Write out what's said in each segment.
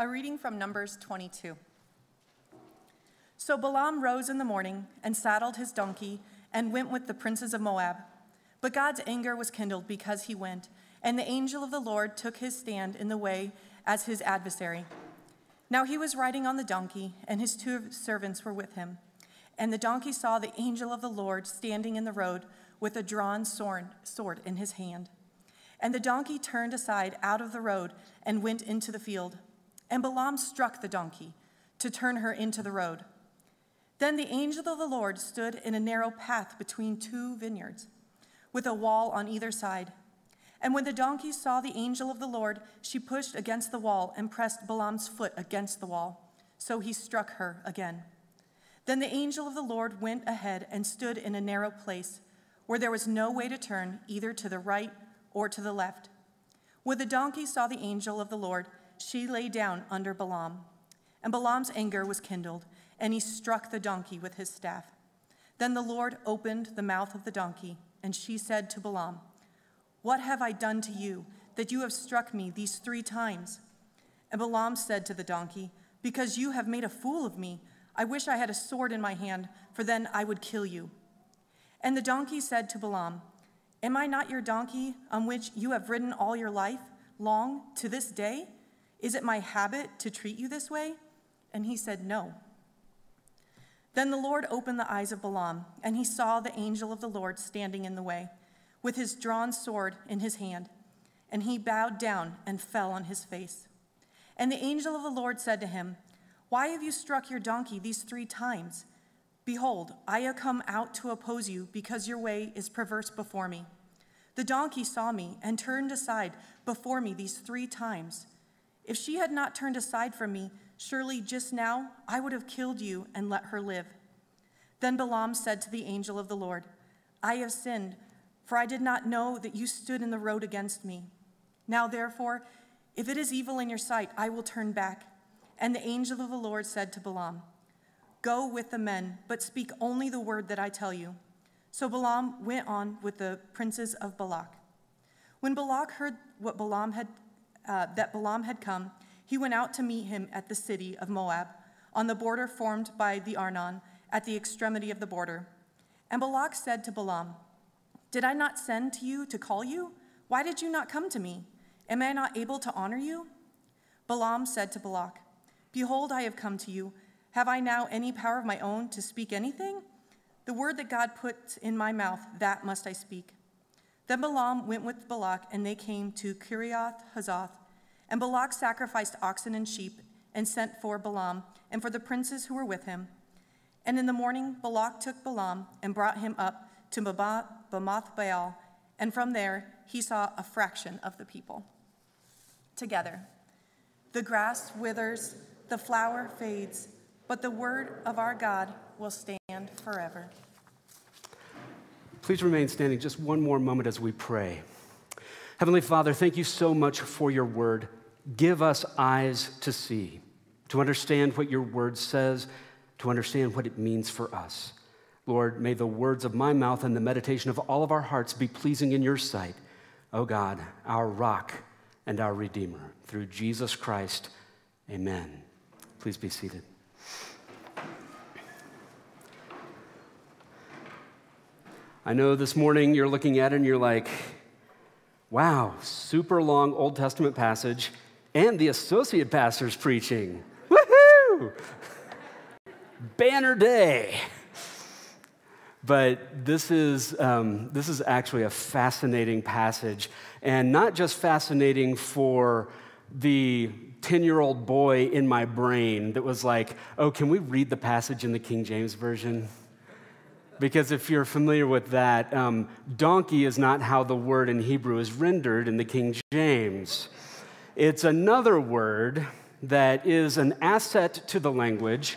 A reading from Numbers 22. So Balaam rose in the morning and saddled his donkey and went with the princes of Moab. But God's anger was kindled because he went, and the angel of the Lord took his stand in the way as his adversary. Now he was riding on the donkey, and his two servants were with him. And the donkey saw the angel of the Lord standing in the road with a drawn sword in his hand. And the donkey turned aside out of the road and went into the field. And Balaam struck the donkey to turn her into the road. Then the angel of the Lord stood in a narrow path between two vineyards, with a wall on either side. And when the donkey saw the angel of the Lord, she pushed against the wall and pressed Balaam's foot against the wall. So he struck her again. Then the angel of the Lord went ahead and stood in a narrow place where there was no way to turn either to the right or to the left. When the donkey saw the angel of the Lord, she lay down under Balaam. And Balaam's anger was kindled, and he struck the donkey with his staff. Then the Lord opened the mouth of the donkey, and she said to Balaam, What have I done to you that you have struck me these three times? And Balaam said to the donkey, Because you have made a fool of me. I wish I had a sword in my hand, for then I would kill you. And the donkey said to Balaam, Am I not your donkey on which you have ridden all your life long to this day? Is it my habit to treat you this way? And he said, No. Then the Lord opened the eyes of Balaam, and he saw the angel of the Lord standing in the way, with his drawn sword in his hand. And he bowed down and fell on his face. And the angel of the Lord said to him, Why have you struck your donkey these three times? Behold, I have come out to oppose you because your way is perverse before me. The donkey saw me and turned aside before me these three times. If she had not turned aside from me, surely just now I would have killed you and let her live. Then Balaam said to the angel of the Lord, I have sinned, for I did not know that you stood in the road against me. Now, therefore, if it is evil in your sight, I will turn back. And the angel of the Lord said to Balaam, Go with the men, but speak only the word that I tell you. So Balaam went on with the princes of Balak. When Balak heard what Balaam had uh, that Balaam had come, he went out to meet him at the city of Moab, on the border formed by the Arnon, at the extremity of the border. And Balak said to Balaam, Did I not send to you to call you? Why did you not come to me? Am I not able to honor you? Balaam said to Balak, Behold, I have come to you. Have I now any power of my own to speak anything? The word that God puts in my mouth, that must I speak. Then Balaam went with Balak, and they came to Kiriath Huzoth. And Balak sacrificed oxen and sheep, and sent for Balaam and for the princes who were with him. And in the morning, Balak took Balaam and brought him up to Bamoth Baal, and from there he saw a fraction of the people. Together, the grass withers, the flower fades, but the word of our God will stand forever. Please remain standing just one more moment as we pray. Heavenly Father, thank you so much for your word. Give us eyes to see, to understand what your word says, to understand what it means for us. Lord, may the words of my mouth and the meditation of all of our hearts be pleasing in your sight. O oh God, our rock and our redeemer. Through Jesus Christ, amen. Please be seated. I know this morning you're looking at it and you're like, wow, super long Old Testament passage, and the associate pastor's preaching. Woohoo! Banner day. But this is, um, this is actually a fascinating passage, and not just fascinating for the 10 year old boy in my brain that was like, oh, can we read the passage in the King James Version? Because if you're familiar with that, um, donkey is not how the word in Hebrew is rendered in the King James. It's another word that is an asset to the language,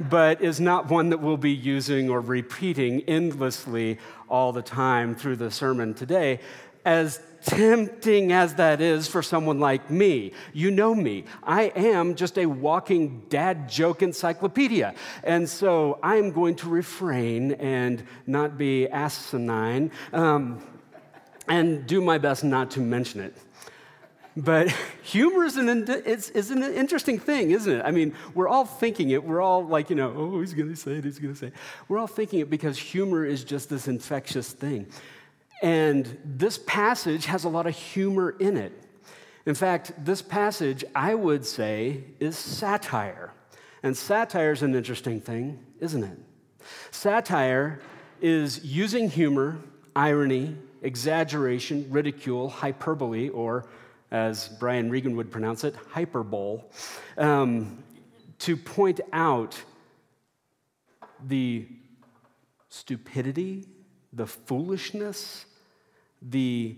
but is not one that we'll be using or repeating endlessly all the time through the sermon today. As tempting as that is for someone like me. You know me. I am just a walking dad joke encyclopedia. And so I'm going to refrain and not be asinine um, and do my best not to mention it. But humor is an, it's, is an interesting thing, isn't it? I mean, we're all thinking it. We're all like, you know, oh, he's going to say it, he's going to say it. We're all thinking it because humor is just this infectious thing. And this passage has a lot of humor in it. In fact, this passage, I would say, is satire. And satire is an interesting thing, isn't it? Satire is using humor, irony, exaggeration, ridicule, hyperbole, or as Brian Regan would pronounce it, hyperbole, um, to point out the stupidity, the foolishness, the,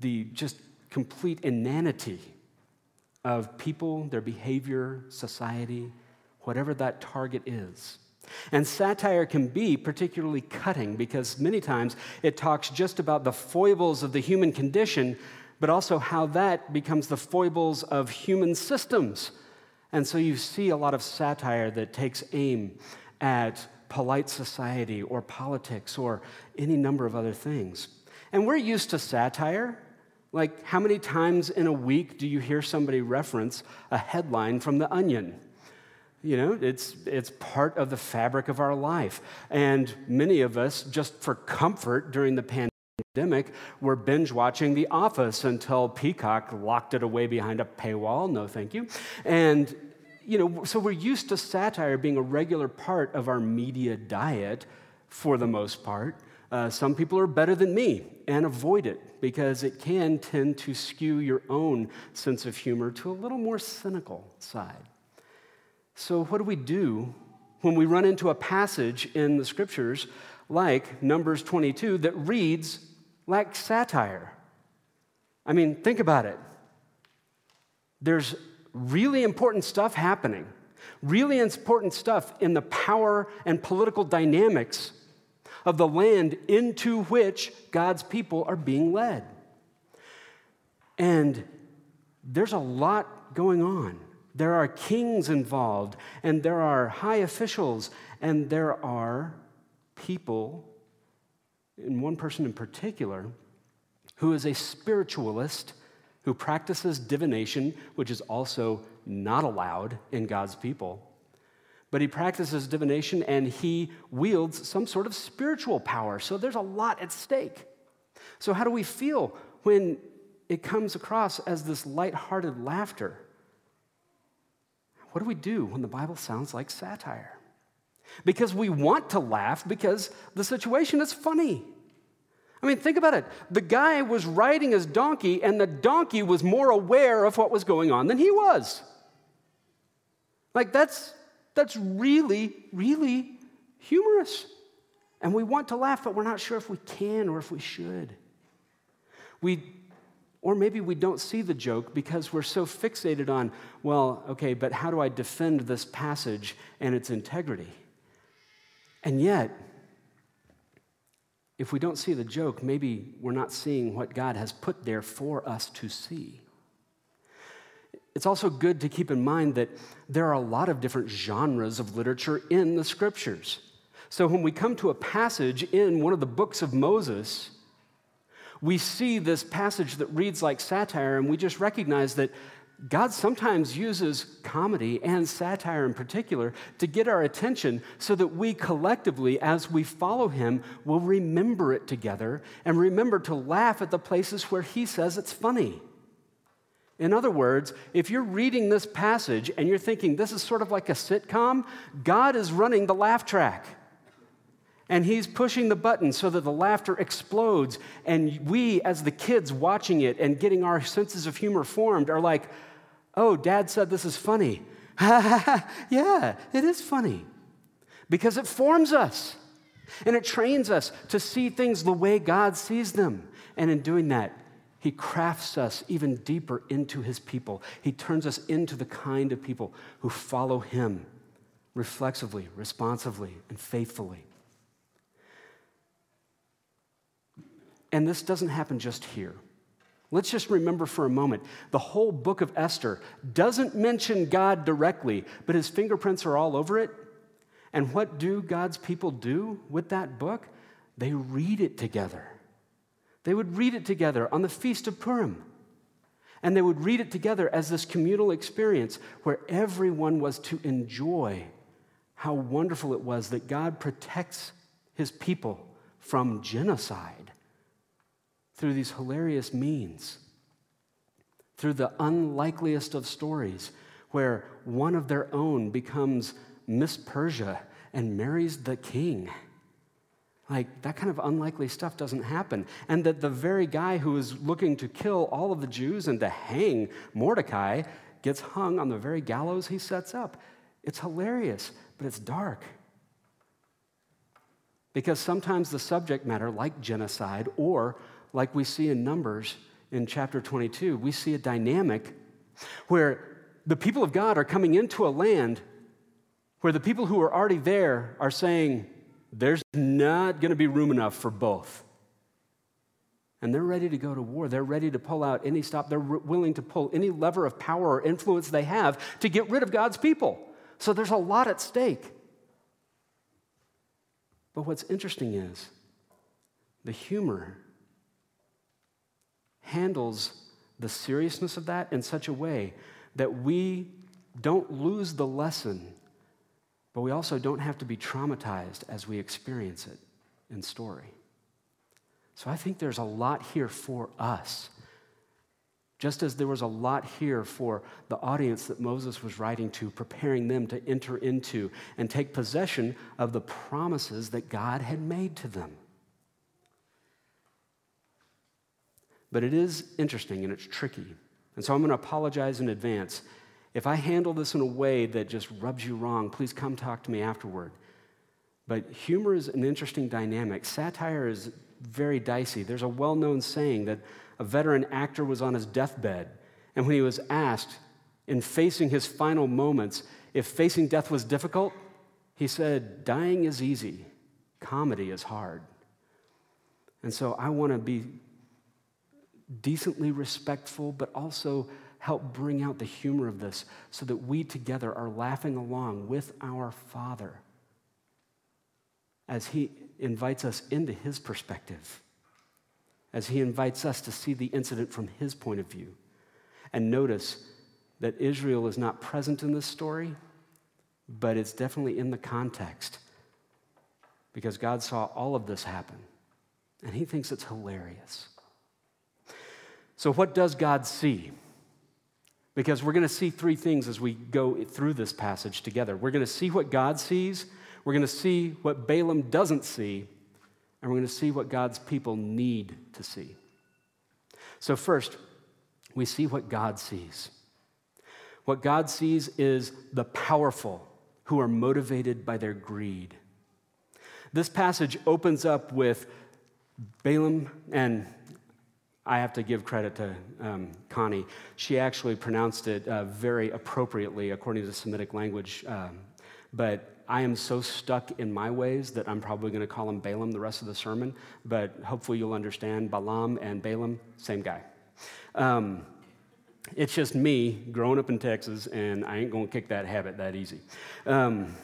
the just complete inanity of people, their behavior, society, whatever that target is. And satire can be particularly cutting because many times it talks just about the foibles of the human condition, but also how that becomes the foibles of human systems. And so you see a lot of satire that takes aim at polite society or politics or any number of other things. And we're used to satire. Like, how many times in a week do you hear somebody reference a headline from The Onion? You know, it's, it's part of the fabric of our life. And many of us, just for comfort during the pandemic, were binge watching The Office until Peacock locked it away behind a paywall. No, thank you. And, you know, so we're used to satire being a regular part of our media diet for the most part. Uh, some people are better than me and avoid it because it can tend to skew your own sense of humor to a little more cynical side. So, what do we do when we run into a passage in the scriptures like Numbers 22 that reads like satire? I mean, think about it. There's really important stuff happening, really important stuff in the power and political dynamics of the land into which God's people are being led. And there's a lot going on. There are kings involved, and there are high officials, and there are people, and one person in particular, who is a spiritualist who practices divination, which is also not allowed in God's people. But he practices divination and he wields some sort of spiritual power. So there's a lot at stake. So, how do we feel when it comes across as this light-hearted laughter? What do we do when the Bible sounds like satire? Because we want to laugh because the situation is funny. I mean, think about it. The guy was riding his donkey, and the donkey was more aware of what was going on than he was. Like, that's, that's really, really humorous. And we want to laugh, but we're not sure if we can or if we should. We or maybe we don't see the joke because we're so fixated on, well, okay, but how do I defend this passage and its integrity? And yet, if we don't see the joke, maybe we're not seeing what God has put there for us to see. It's also good to keep in mind that there are a lot of different genres of literature in the scriptures. So when we come to a passage in one of the books of Moses, we see this passage that reads like satire, and we just recognize that God sometimes uses comedy and satire in particular to get our attention so that we collectively, as we follow Him, will remember it together and remember to laugh at the places where He says it's funny. In other words, if you're reading this passage and you're thinking this is sort of like a sitcom, God is running the laugh track. And he's pushing the button so that the laughter explodes. And we, as the kids watching it and getting our senses of humor formed, are like, oh, dad said this is funny. yeah, it is funny. Because it forms us and it trains us to see things the way God sees them. And in doing that, he crafts us even deeper into his people. He turns us into the kind of people who follow him reflexively, responsively, and faithfully. And this doesn't happen just here. Let's just remember for a moment the whole book of Esther doesn't mention God directly, but his fingerprints are all over it. And what do God's people do with that book? They read it together. They would read it together on the Feast of Purim. And they would read it together as this communal experience where everyone was to enjoy how wonderful it was that God protects his people from genocide through these hilarious means, through the unlikeliest of stories, where one of their own becomes Miss Persia and marries the king. Like, that kind of unlikely stuff doesn't happen. And that the very guy who is looking to kill all of the Jews and to hang Mordecai gets hung on the very gallows he sets up. It's hilarious, but it's dark. Because sometimes the subject matter, like genocide, or like we see in Numbers in chapter 22, we see a dynamic where the people of God are coming into a land where the people who are already there are saying, there's not going to be room enough for both. And they're ready to go to war. They're ready to pull out any stop. They're willing to pull any lever of power or influence they have to get rid of God's people. So there's a lot at stake. But what's interesting is the humor handles the seriousness of that in such a way that we don't lose the lesson but we also don't have to be traumatized as we experience it in story. So I think there's a lot here for us. Just as there was a lot here for the audience that Moses was writing to, preparing them to enter into and take possession of the promises that God had made to them. But it is interesting and it's tricky. And so I'm going to apologize in advance if I handle this in a way that just rubs you wrong, please come talk to me afterward. But humor is an interesting dynamic. Satire is very dicey. There's a well known saying that a veteran actor was on his deathbed, and when he was asked, in facing his final moments, if facing death was difficult, he said, Dying is easy, comedy is hard. And so I want to be decently respectful, but also help bring out the humor of this so that we together are laughing along with our Father as He invites us into His perspective, as He invites us to see the incident from His point of view. And notice that Israel is not present in this story, but it's definitely in the context because God saw all of this happen and He thinks it's hilarious. So, what does God see? Because we're going to see three things as we go through this passage together. We're going to see what God sees, we're going to see what Balaam doesn't see, and we're going to see what God's people need to see. So, first, we see what God sees. What God sees is the powerful who are motivated by their greed. This passage opens up with Balaam and I have to give credit to um, Connie. She actually pronounced it uh, very appropriately according to the Semitic language. Um, but I am so stuck in my ways that I'm probably going to call him Balaam the rest of the sermon. But hopefully you'll understand Balaam and Balaam, same guy. Um, it's just me growing up in Texas, and I ain't going to kick that habit that easy. Um,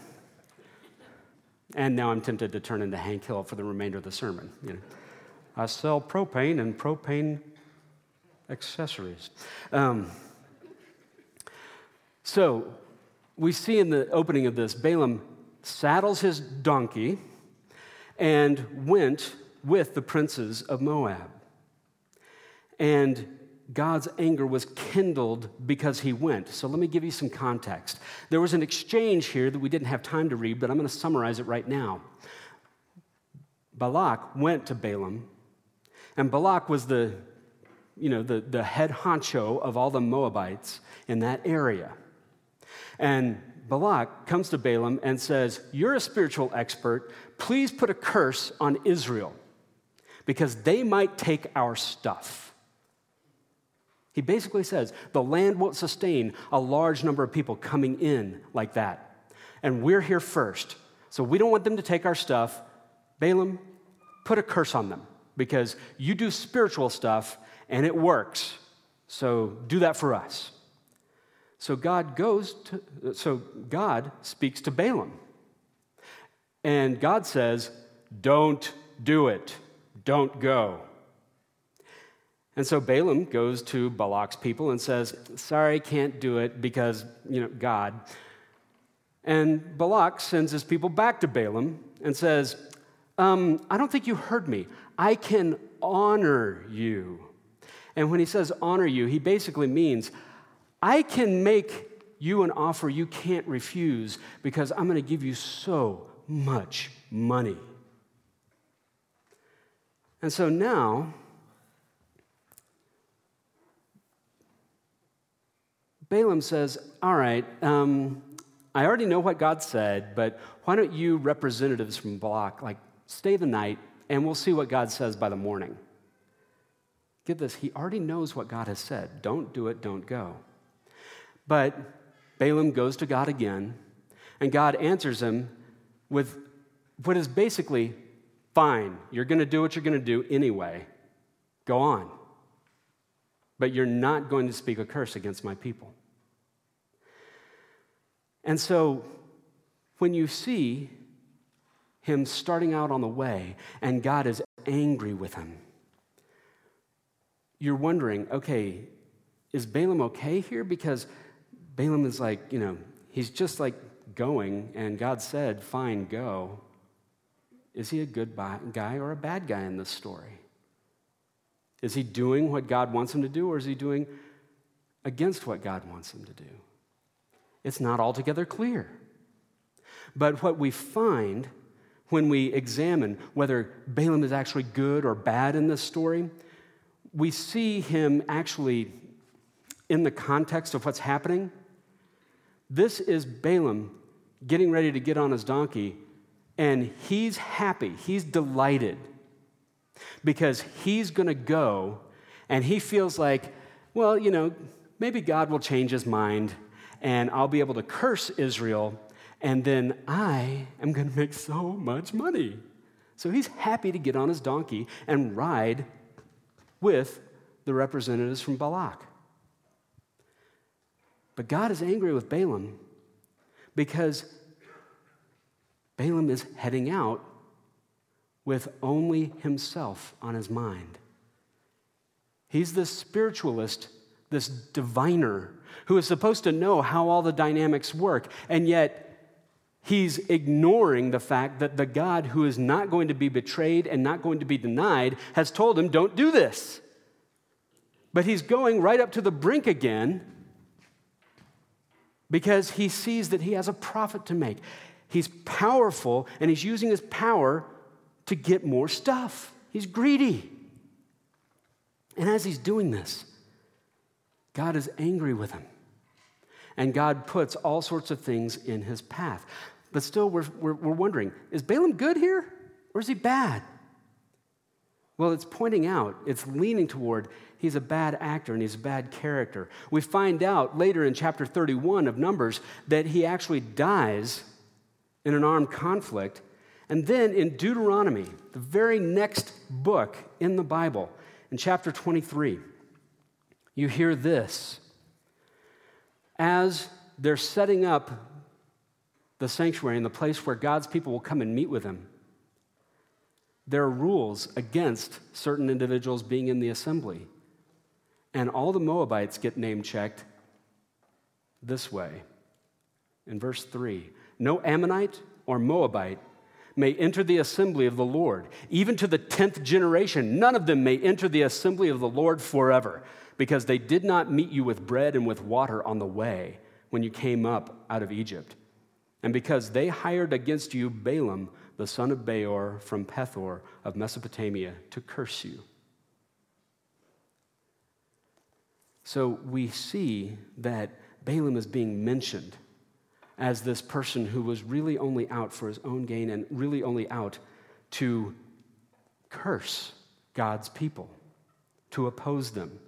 and now I'm tempted to turn into Hank Hill for the remainder of the sermon. You know. I sell propane and propane accessories. Um, so we see in the opening of this, Balaam saddles his donkey and went with the princes of Moab. And God's anger was kindled because he went. So let me give you some context. There was an exchange here that we didn't have time to read, but I'm going to summarize it right now. Balak went to Balaam and Balak was the, you know, the, the head honcho of all the Moabites in that area. And Balak comes to Balaam and says, You're a spiritual expert. Please put a curse on Israel because they might take our stuff. He basically says the land won't sustain a large number of people coming in like that. And we're here first. So we don't want them to take our stuff. Balaam, put a curse on them because you do spiritual stuff and it works. So do that for us. So God goes to, so God speaks to Balaam. And God says, Don't do it. Don't go. And so Balaam goes to Balak's people and says, Sorry, can't do it because, you know, God. And Balak sends his people back to Balaam and says, um, I don't think you heard me. I can honor you. And when he says honor you, he basically means, I can make you an offer you can't refuse because I'm going to give you so much money. And so now, Balaam says, All right, um, I already know what God said, but why don't you representatives from Balak, like, stay the night and we'll see what God says by the morning? Get this, he already knows what God has said. Don't do it, don't go. But Balaam goes to God again, and God answers him with what is basically fine, you're going to do what you're going to do anyway. Go on. But you're not going to speak a curse against my people. And so when you see him starting out on the way and God is angry with him, you're wondering, okay, is Balaam okay here? Because Balaam is like, you know, he's just like going, and God said, fine, go. Is he a good guy or a bad guy in this story? Is he doing what God wants him to do, or is he doing against what God wants him to do? It's not altogether clear. But what we find when we examine whether Balaam is actually good or bad in this story we see him actually in the context of what's happening. This is Balaam getting ready to get on his donkey, and he's happy, he's delighted because he's going to go and he feels like, well, you know, maybe God will change his mind and I'll be able to curse Israel, and then I am going to make so much money. So he's happy to get on his donkey and ride with the representatives from Balak. But God is angry with Balaam because Balaam is heading out with only himself on his mind. He's this spiritualist, this diviner, who is supposed to know how all the dynamics work, and yet He's ignoring the fact that the God who is not going to be betrayed and not going to be denied has told him, Don't do this. But he's going right up to the brink again because he sees that he has a profit to make. He's powerful and he's using his power to get more stuff. He's greedy. And as he's doing this, God is angry with him. And God puts all sorts of things in his path. But still, we're, we're, we're wondering is Balaam good here or is he bad? Well, it's pointing out, it's leaning toward he's a bad actor and he's a bad character. We find out later in chapter 31 of Numbers that he actually dies in an armed conflict. And then in Deuteronomy, the very next book in the Bible, in chapter 23, you hear this. As they're setting up the sanctuary and the place where God's people will come and meet with him, there are rules against certain individuals being in the assembly. And all the Moabites get name checked this way. In verse 3 No Ammonite or Moabite may enter the assembly of the Lord. Even to the tenth generation, none of them may enter the assembly of the Lord forever, because they did not meet you with bread and with water on the way when you came up out of Egypt and because they hired against you Balaam, the son of Beor from Pethor of Mesopotamia, to curse you. So we see that Balaam is being mentioned as this person who was really only out for his own gain and really only out to curse God's people, to oppose them.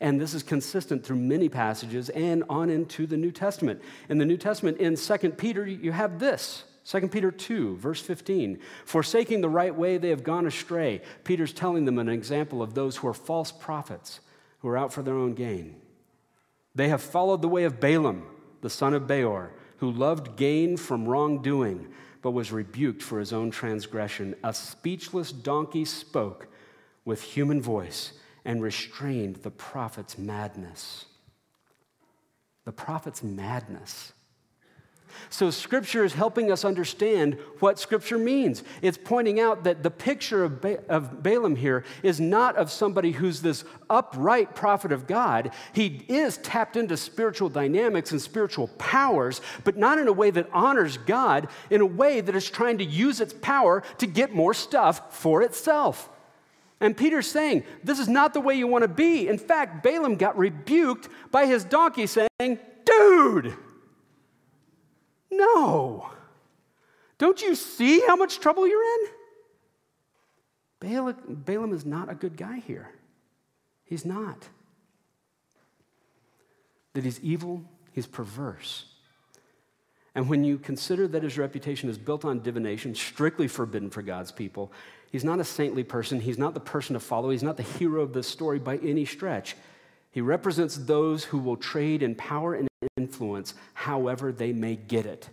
And this is consistent through many passages and on into the New Testament. In the New Testament, in 2 Peter, you have this 2 Peter 2, verse 15. Forsaking the right way, they have gone astray. Peter's telling them an example of those who are false prophets, who are out for their own gain. They have followed the way of Balaam, the son of Beor, who loved gain from wrongdoing, but was rebuked for his own transgression. A speechless donkey spoke with human voice and restrained the prophet's madness. The prophet's madness. So, Scripture is helping us understand what Scripture means. It's pointing out that the picture of, ba- of Balaam here is not of somebody who's this upright prophet of God. He is tapped into spiritual dynamics and spiritual powers, but not in a way that honors God, in a way that is trying to use its power to get more stuff for itself. And Peter's saying, This is not the way you want to be. In fact, Balaam got rebuked by his donkey saying, Dude! No. Don't you see how much trouble you're in? Balaam, Balaam is not a good guy here. He's not. That he's evil, he's perverse. And when you consider that his reputation is built on divination, strictly forbidden for God's people, he's not a saintly person. He's not the person to follow. He's not the hero of this story by any stretch. He represents those who will trade in power and influence however they may get it.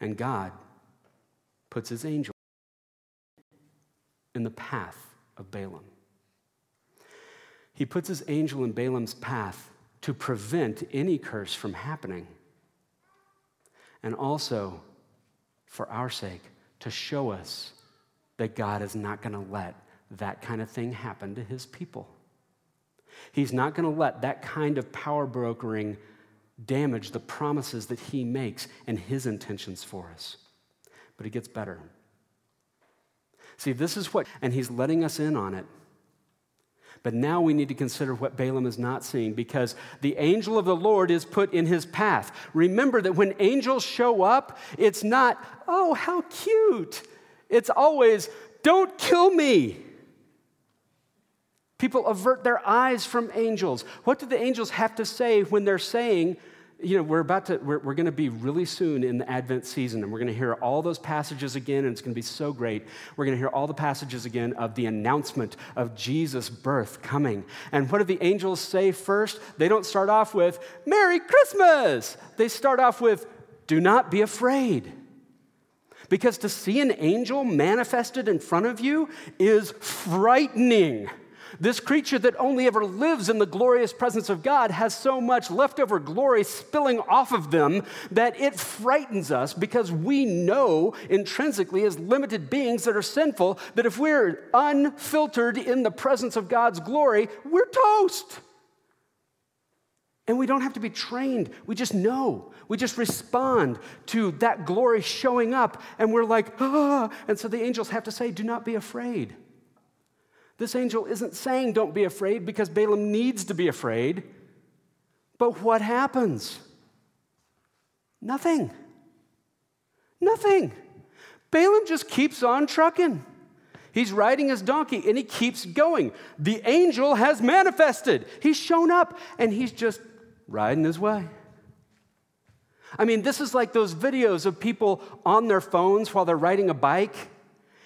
And God puts his angel in the path of Balaam. He puts his angel in Balaam's path to prevent any curse from happening. And also, for our sake, to show us that God is not going to let that kind of thing happen to his people. He's not going to let that kind of power brokering damage the promises that he makes and his intentions for us. But it gets better. See, this is what, and he's letting us in on it. But now we need to consider what Balaam is not seeing because the angel of the Lord is put in his path. Remember that when angels show up, it's not, oh, how cute. It's always, don't kill me. People avert their eyes from angels. What do the angels have to say when they're saying, you know, we're about to, we're, we're going to be really soon in the Advent season, and we're going to hear all those passages again, and it's going to be so great. We're going to hear all the passages again of the announcement of Jesus' birth coming. And what do the angels say first? They don't start off with, Merry Christmas! They start off with, Do not be afraid. Because to see an angel manifested in front of you is frightening. This creature that only ever lives in the glorious presence of God has so much leftover glory spilling off of them that it frightens us because we know intrinsically, as limited beings that are sinful, that if we're unfiltered in the presence of God's glory, we're toast. And we don't have to be trained. We just know. We just respond to that glory showing up, and we're like, ah. And so the angels have to say, Do not be afraid. This angel isn't saying don't be afraid because Balaam needs to be afraid. But what happens? Nothing. Nothing. Balaam just keeps on trucking. He's riding his donkey and he keeps going. The angel has manifested. He's shown up and he's just riding his way. I mean, this is like those videos of people on their phones while they're riding a bike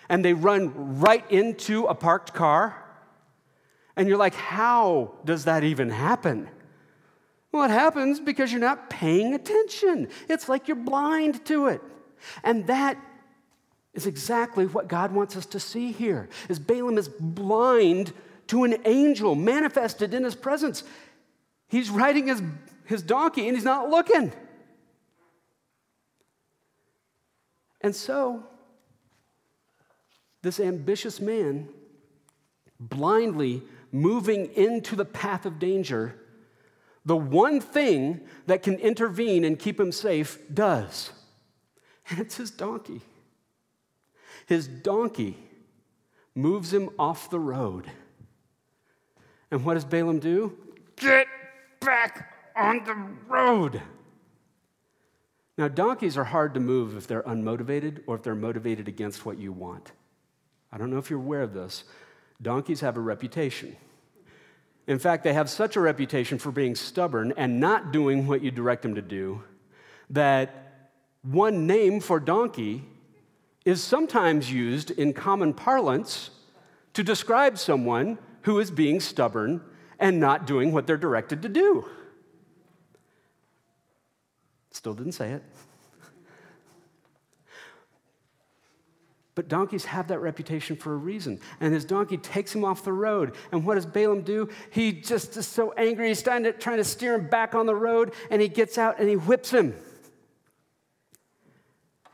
and they run right into a parked car. And you're like, how does that even happen? Well, it happens because you're not paying attention. It's like you're blind to it. And that is exactly what God wants us to see here. Is Balaam is blind to an angel manifested in his presence. He's riding his, his donkey and he's not looking. And so this ambitious man, blindly moving into the path of danger, the one thing that can intervene and keep him safe does. And it's his donkey. His donkey moves him off the road. And what does Balaam do? Get back on the road. Now, donkeys are hard to move if they're unmotivated or if they're motivated against what you want. I don't know if you're aware of this. Donkeys have a reputation. In fact, they have such a reputation for being stubborn and not doing what you direct them to do that one name for donkey is sometimes used in common parlance to describe someone who is being stubborn and not doing what they're directed to do. Still didn't say it. But donkeys have that reputation for a reason. And his donkey takes him off the road. And what does Balaam do? He just is so angry. He's trying to, trying to steer him back on the road. And he gets out and he whips him.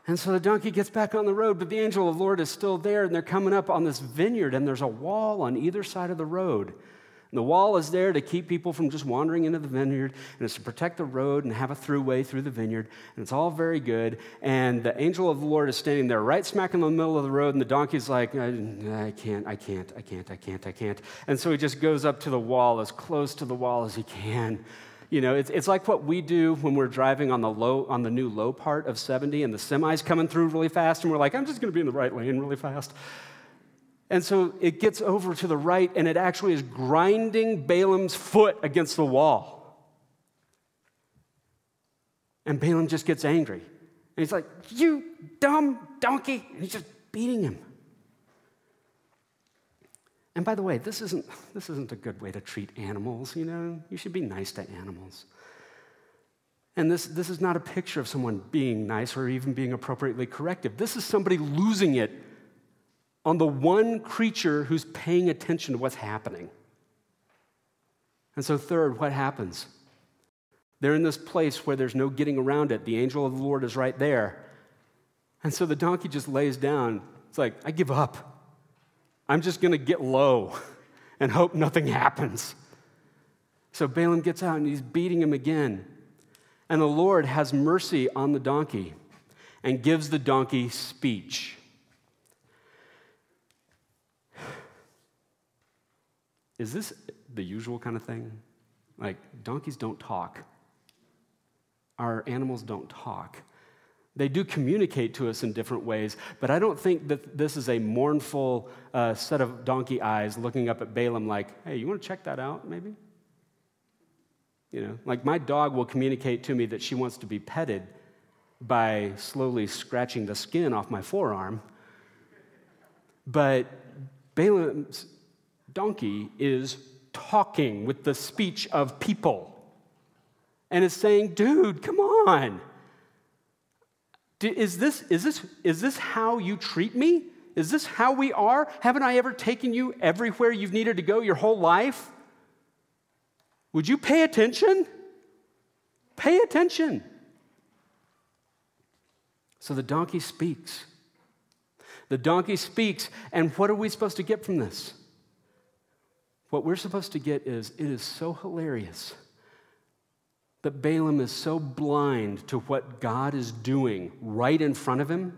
And so the donkey gets back on the road, but the angel of the Lord is still there. And they're coming up on this vineyard. And there's a wall on either side of the road. And the wall is there to keep people from just wandering into the vineyard, and it's to protect the road and have a throughway through the vineyard, and it's all very good. And the angel of the Lord is standing there right smack in the middle of the road, and the donkey's like, I, I can't, I can't, I can't, I can't, I can't. And so he just goes up to the wall, as close to the wall as he can. You know, it's, it's like what we do when we're driving on the low on the new low part of 70 and the semi's coming through really fast, and we're like, I'm just gonna be in the right lane really fast. And so it gets over to the right, and it actually is grinding Balaam's foot against the wall. And Balaam just gets angry. And he's like, You dumb donkey. And he's just beating him. And by the way, this isn't, this isn't a good way to treat animals, you know? You should be nice to animals. And this, this is not a picture of someone being nice or even being appropriately corrective. This is somebody losing it on the one creature who's paying attention to what's happening. And so, third, what happens? They're in this place where there's no getting around it. The angel of the Lord is right there. And so the donkey just lays down. It's like, I give up. I'm just going to get low and hope nothing happens. So Balaam gets out and he's beating him again. And the Lord has mercy on the donkey and gives the donkey speech. Is this the usual kind of thing? Like, donkeys don't talk. Our animals don't talk. They do communicate to us in different ways, but I don't think that this is a mournful uh, set of donkey eyes looking up at Balaam like, hey, you want to check that out, maybe? You know, like my dog will communicate to me that she wants to be petted by slowly scratching the skin off my forearm. But Balaam's donkey is talking with the speech of people and is saying, dude, come on. Is this, is, this, is this how you treat me? Is this how we are? Haven't I ever taken you everywhere you've needed to go your whole life? Would you pay attention? Pay attention. So the donkey speaks. The donkey speaks, and what are we supposed to get from this? What we're supposed to get is it is so hilarious that Balaam is so blind to what God is doing right in front of him.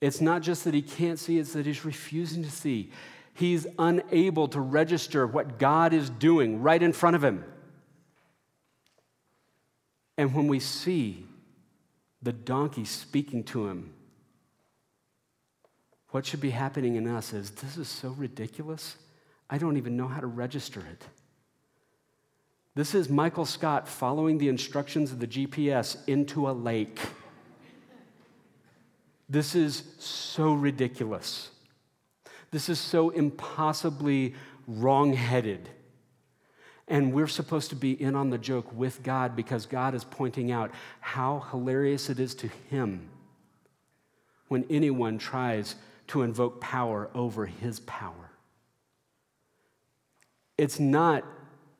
It's not just that he can't see, it's that he's refusing to see. He's unable to register what God is doing right in front of him. And when we see the donkey speaking to him, what should be happening in us is this is so ridiculous. I don't even know how to register it. This is Michael Scott following the instructions of the GPS into a lake. This is so ridiculous. This is so impossibly wrong-headed. And we're supposed to be in on the joke with God because God is pointing out how hilarious it is to Him when anyone tries to invoke power over His power. It's not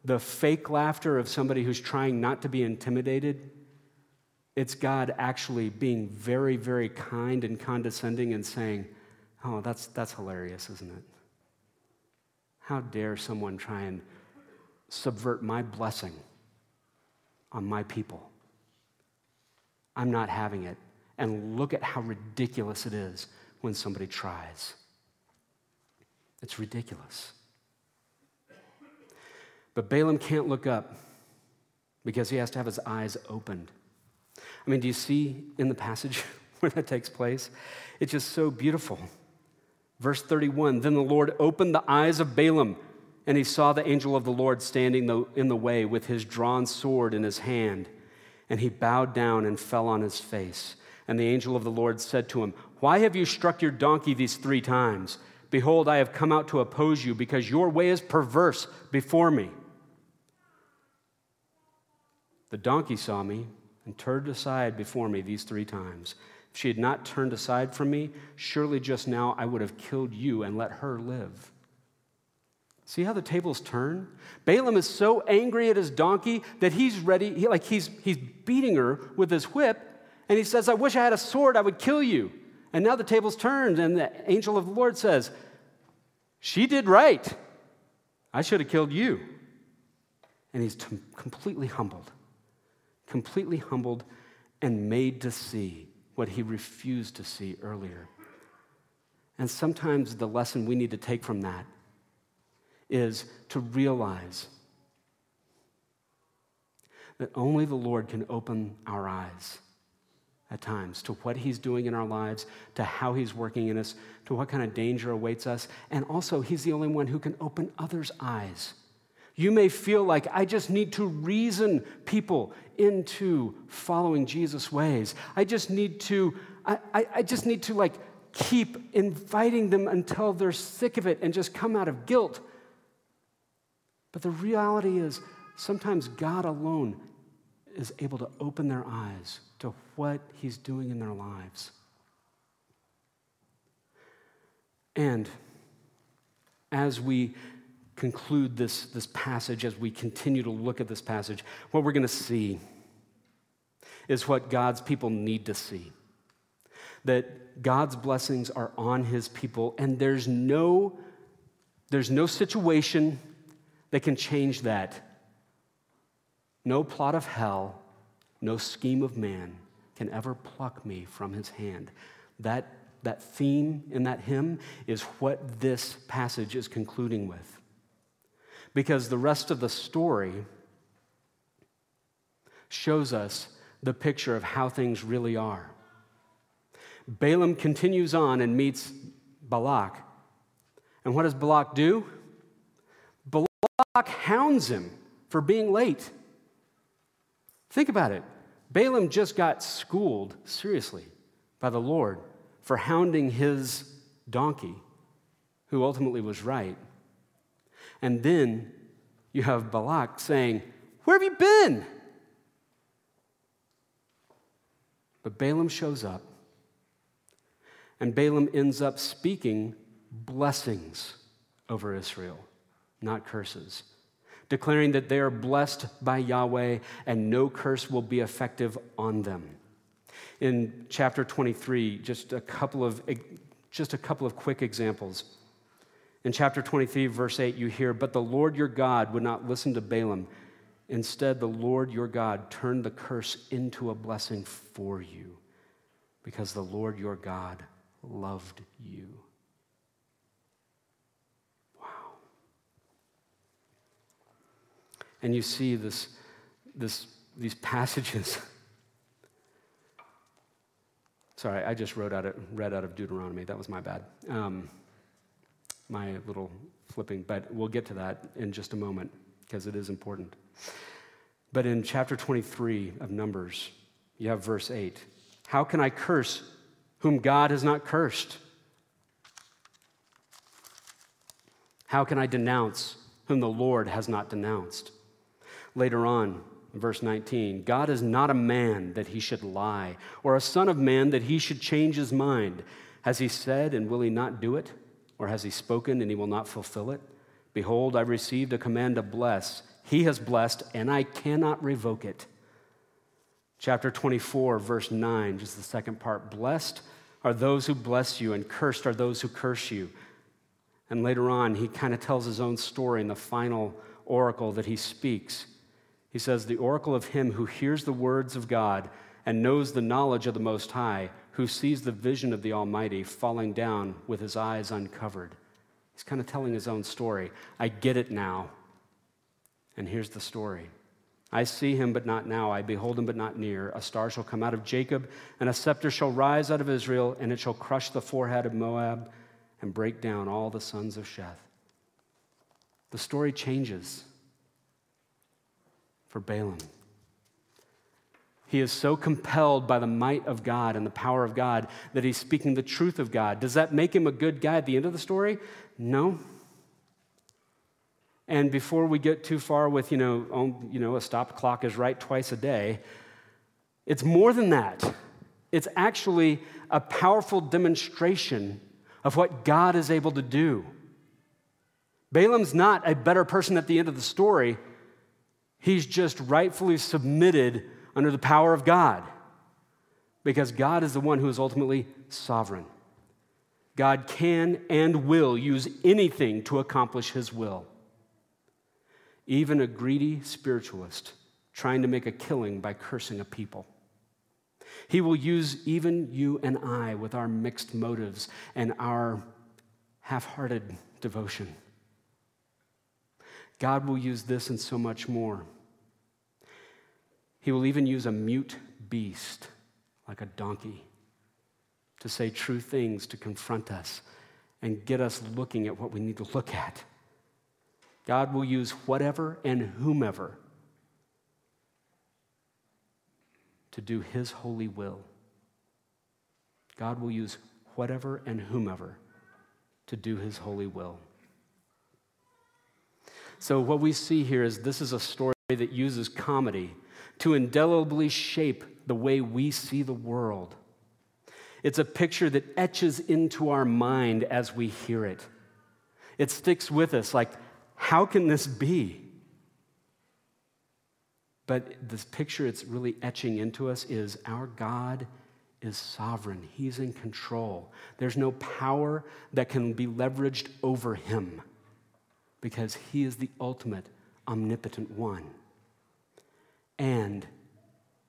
the fake laughter of somebody who's trying not to be intimidated. It's God actually being very, very kind and condescending and saying, Oh, that's, that's hilarious, isn't it? How dare someone try and subvert my blessing on my people? I'm not having it. And look at how ridiculous it is when somebody tries. It's ridiculous. But Balaam can't look up because he has to have his eyes opened. I mean, do you see in the passage where that takes place? It's just so beautiful. Verse 31 Then the Lord opened the eyes of Balaam, and he saw the angel of the Lord standing in the way with his drawn sword in his hand. And he bowed down and fell on his face. And the angel of the Lord said to him, Why have you struck your donkey these three times? Behold, I have come out to oppose you because your way is perverse before me. The donkey saw me and turned aside before me these three times. If she had not turned aside from me, surely just now I would have killed you and let her live. See how the tables turn? Balaam is so angry at his donkey that he's ready, he, like he's, he's beating her with his whip, and he says, I wish I had a sword, I would kill you. And now the tables turned, and the angel of the Lord says, She did right. I should have killed you. And he's t- completely humbled, completely humbled and made to see what he refused to see earlier. And sometimes the lesson we need to take from that is to realize that only the Lord can open our eyes at times to what He's doing in our lives, to how He's working in us, to what kind of danger awaits us. And also, He's the only one who can open others' eyes. You may feel like I just need to reason people into following Jesus' ways. I just need to, I, I, I just need to like keep inviting them until they're sick of it and just come out of guilt. But the reality is, sometimes God alone is able to open their eyes to what He's doing in their lives. And as we conclude this, this passage, as we continue to look at this passage, what we're going to see is what God's people need to see. That God's blessings are on his people, and there's no, there's no situation that can change that. No plot of hell, no scheme of man can ever pluck me from his hand. That, that theme in that hymn is what this passage is concluding with. Because the rest of the story shows us the picture of how things really are. Balaam continues on and meets Balak. And what does Balak do? Balak hounds him for being late. Think about it. Balaam just got schooled, seriously, by the Lord for hounding his donkey, who ultimately was right. And then you have Balak saying, Where have you been? But Balaam shows up, and Balaam ends up speaking blessings over Israel, not curses, declaring that they are blessed by Yahweh and no curse will be effective on them. In chapter 23, just a couple of, just a couple of quick examples. In chapter 23, verse 8, you hear, But the Lord your God would not listen to Balaam. Instead, the Lord your God turned the curse into a blessing for you because the Lord your God loved you. Wow. And you see this, this, these passages. Sorry, I just wrote out of, read out of Deuteronomy. That was my bad. Um, my little flipping, but we'll get to that in just a moment because it is important. But in chapter 23 of Numbers, you have verse 8 How can I curse whom God has not cursed? How can I denounce whom the Lord has not denounced? Later on, verse 19 God is not a man that he should lie, or a son of man that he should change his mind. Has he said, and will he not do it? Or has he spoken and he will not fulfill it? Behold, I received a command to bless. He has blessed, and I cannot revoke it. Chapter 24, verse 9, just the second part. Blessed are those who bless you, and cursed are those who curse you. And later on, he kind of tells his own story in the final oracle that he speaks. He says, The oracle of him who hears the words of God and knows the knowledge of the Most High who sees the vision of the Almighty falling down with his eyes uncovered. He's kind of telling his own story. I get it now. And here's the story I see him, but not now. I behold him, but not near. A star shall come out of Jacob, and a scepter shall rise out of Israel, and it shall crush the forehead of Moab and break down all the sons of Sheth. The story changes for Balaam. He is so compelled by the might of God and the power of God that he's speaking the truth of God. Does that make him a good guy at the end of the story? No. And before we get too far with, you know, oh, you know, a stop clock is right twice a day, it's more than that. It's actually a powerful demonstration of what God is able to do. Balaam's not a better person at the end of the story. He's just rightfully submitted under the power of God because God is the one who is ultimately sovereign. God can and will use anything to accomplish his will. Even a greedy spiritualist trying to make a killing by cursing a people. He will use even you and I with our mixed motives and our half hearted devotion. God will use this and so much more. He will even use a mute beast like a donkey to say true things, to confront us, and get us looking at what we need to look at. God will use whatever and whomever to do His holy will. God will use whatever and whomever to do His holy will. So, what we see here is this is a story that uses comedy to indelibly shape the way we see the world. It's a picture that etches into our mind as we hear it. It sticks with us like, how can this be? But this picture it's really etching into us is our God is sovereign. He's in control. There's no power that can be leveraged over him because he is the ultimate omnipotent one. And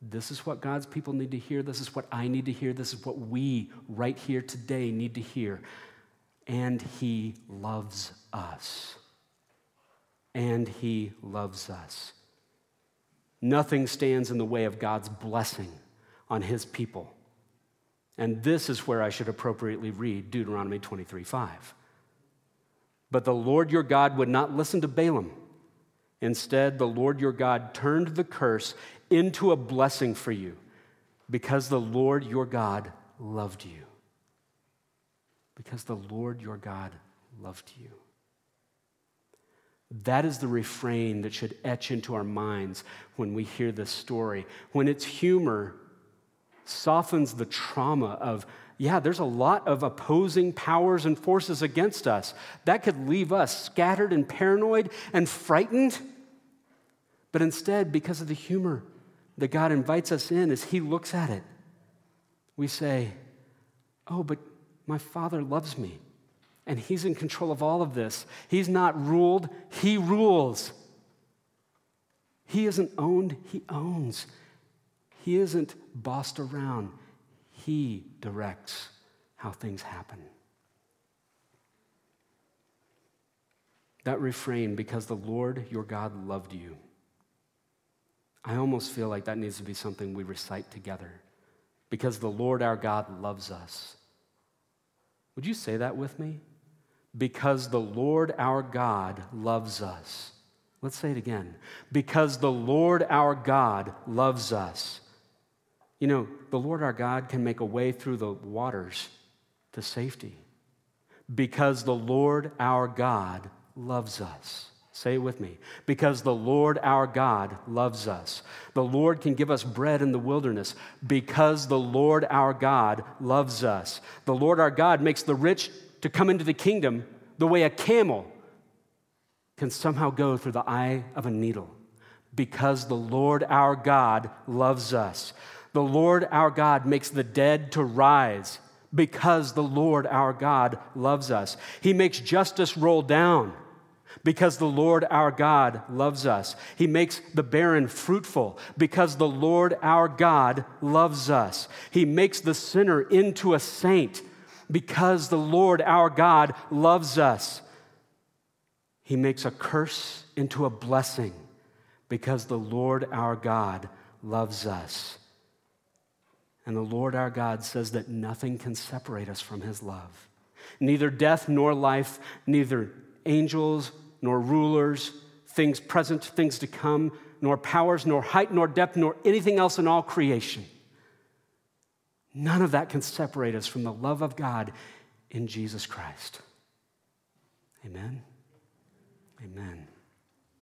this is what God's people need to hear. This is what I need to hear. This is what we right here today need to hear. And He loves us. And He loves us. Nothing stands in the way of God's blessing on His people. And this is where I should appropriately read Deuteronomy 23 5. But the Lord your God would not listen to Balaam. Instead, the Lord your God turned the curse into a blessing for you because the Lord your God loved you. Because the Lord your God loved you. That is the refrain that should etch into our minds when we hear this story. When its humor softens the trauma of, yeah, there's a lot of opposing powers and forces against us. That could leave us scattered and paranoid and frightened. But instead, because of the humor that God invites us in as He looks at it. We say, Oh, but my Father loves me, and He's in control of all of this. He's not ruled, He rules. He isn't owned, He owns. He isn't bossed around, He directs how things happen. That refrain, because the Lord your God loved you. I almost feel like that needs to be something we recite together because the Lord our God loves us. Would you say that with me? Because the Lord our God loves us. Let's say it again. Because the Lord our God loves us. You know, the Lord our God can make a way through the waters to safety. Because the Lord our God loves us. Say it with me. Because the Lord our God loves us. The Lord can give us bread in the wilderness because the Lord our God loves us. The Lord our God makes the rich to come into the kingdom the way a camel can somehow go through the eye of a needle because the Lord our God loves us. The Lord our God makes the dead to rise because the Lord our God loves us. He makes justice roll down because the Lord our God loves us. He makes the barren fruitful because the Lord our God loves us. He makes the sinner into a saint because the Lord our God loves us. He makes a curse into a blessing because the Lord our God loves us. And the Lord our God says that nothing can separate us from his love. Neither death nor life, neither angels nor rulers, things present, things to come, nor powers, nor height, nor depth, nor anything else in all creation. None of that can separate us from the love of God in Jesus Christ. Amen. Amen.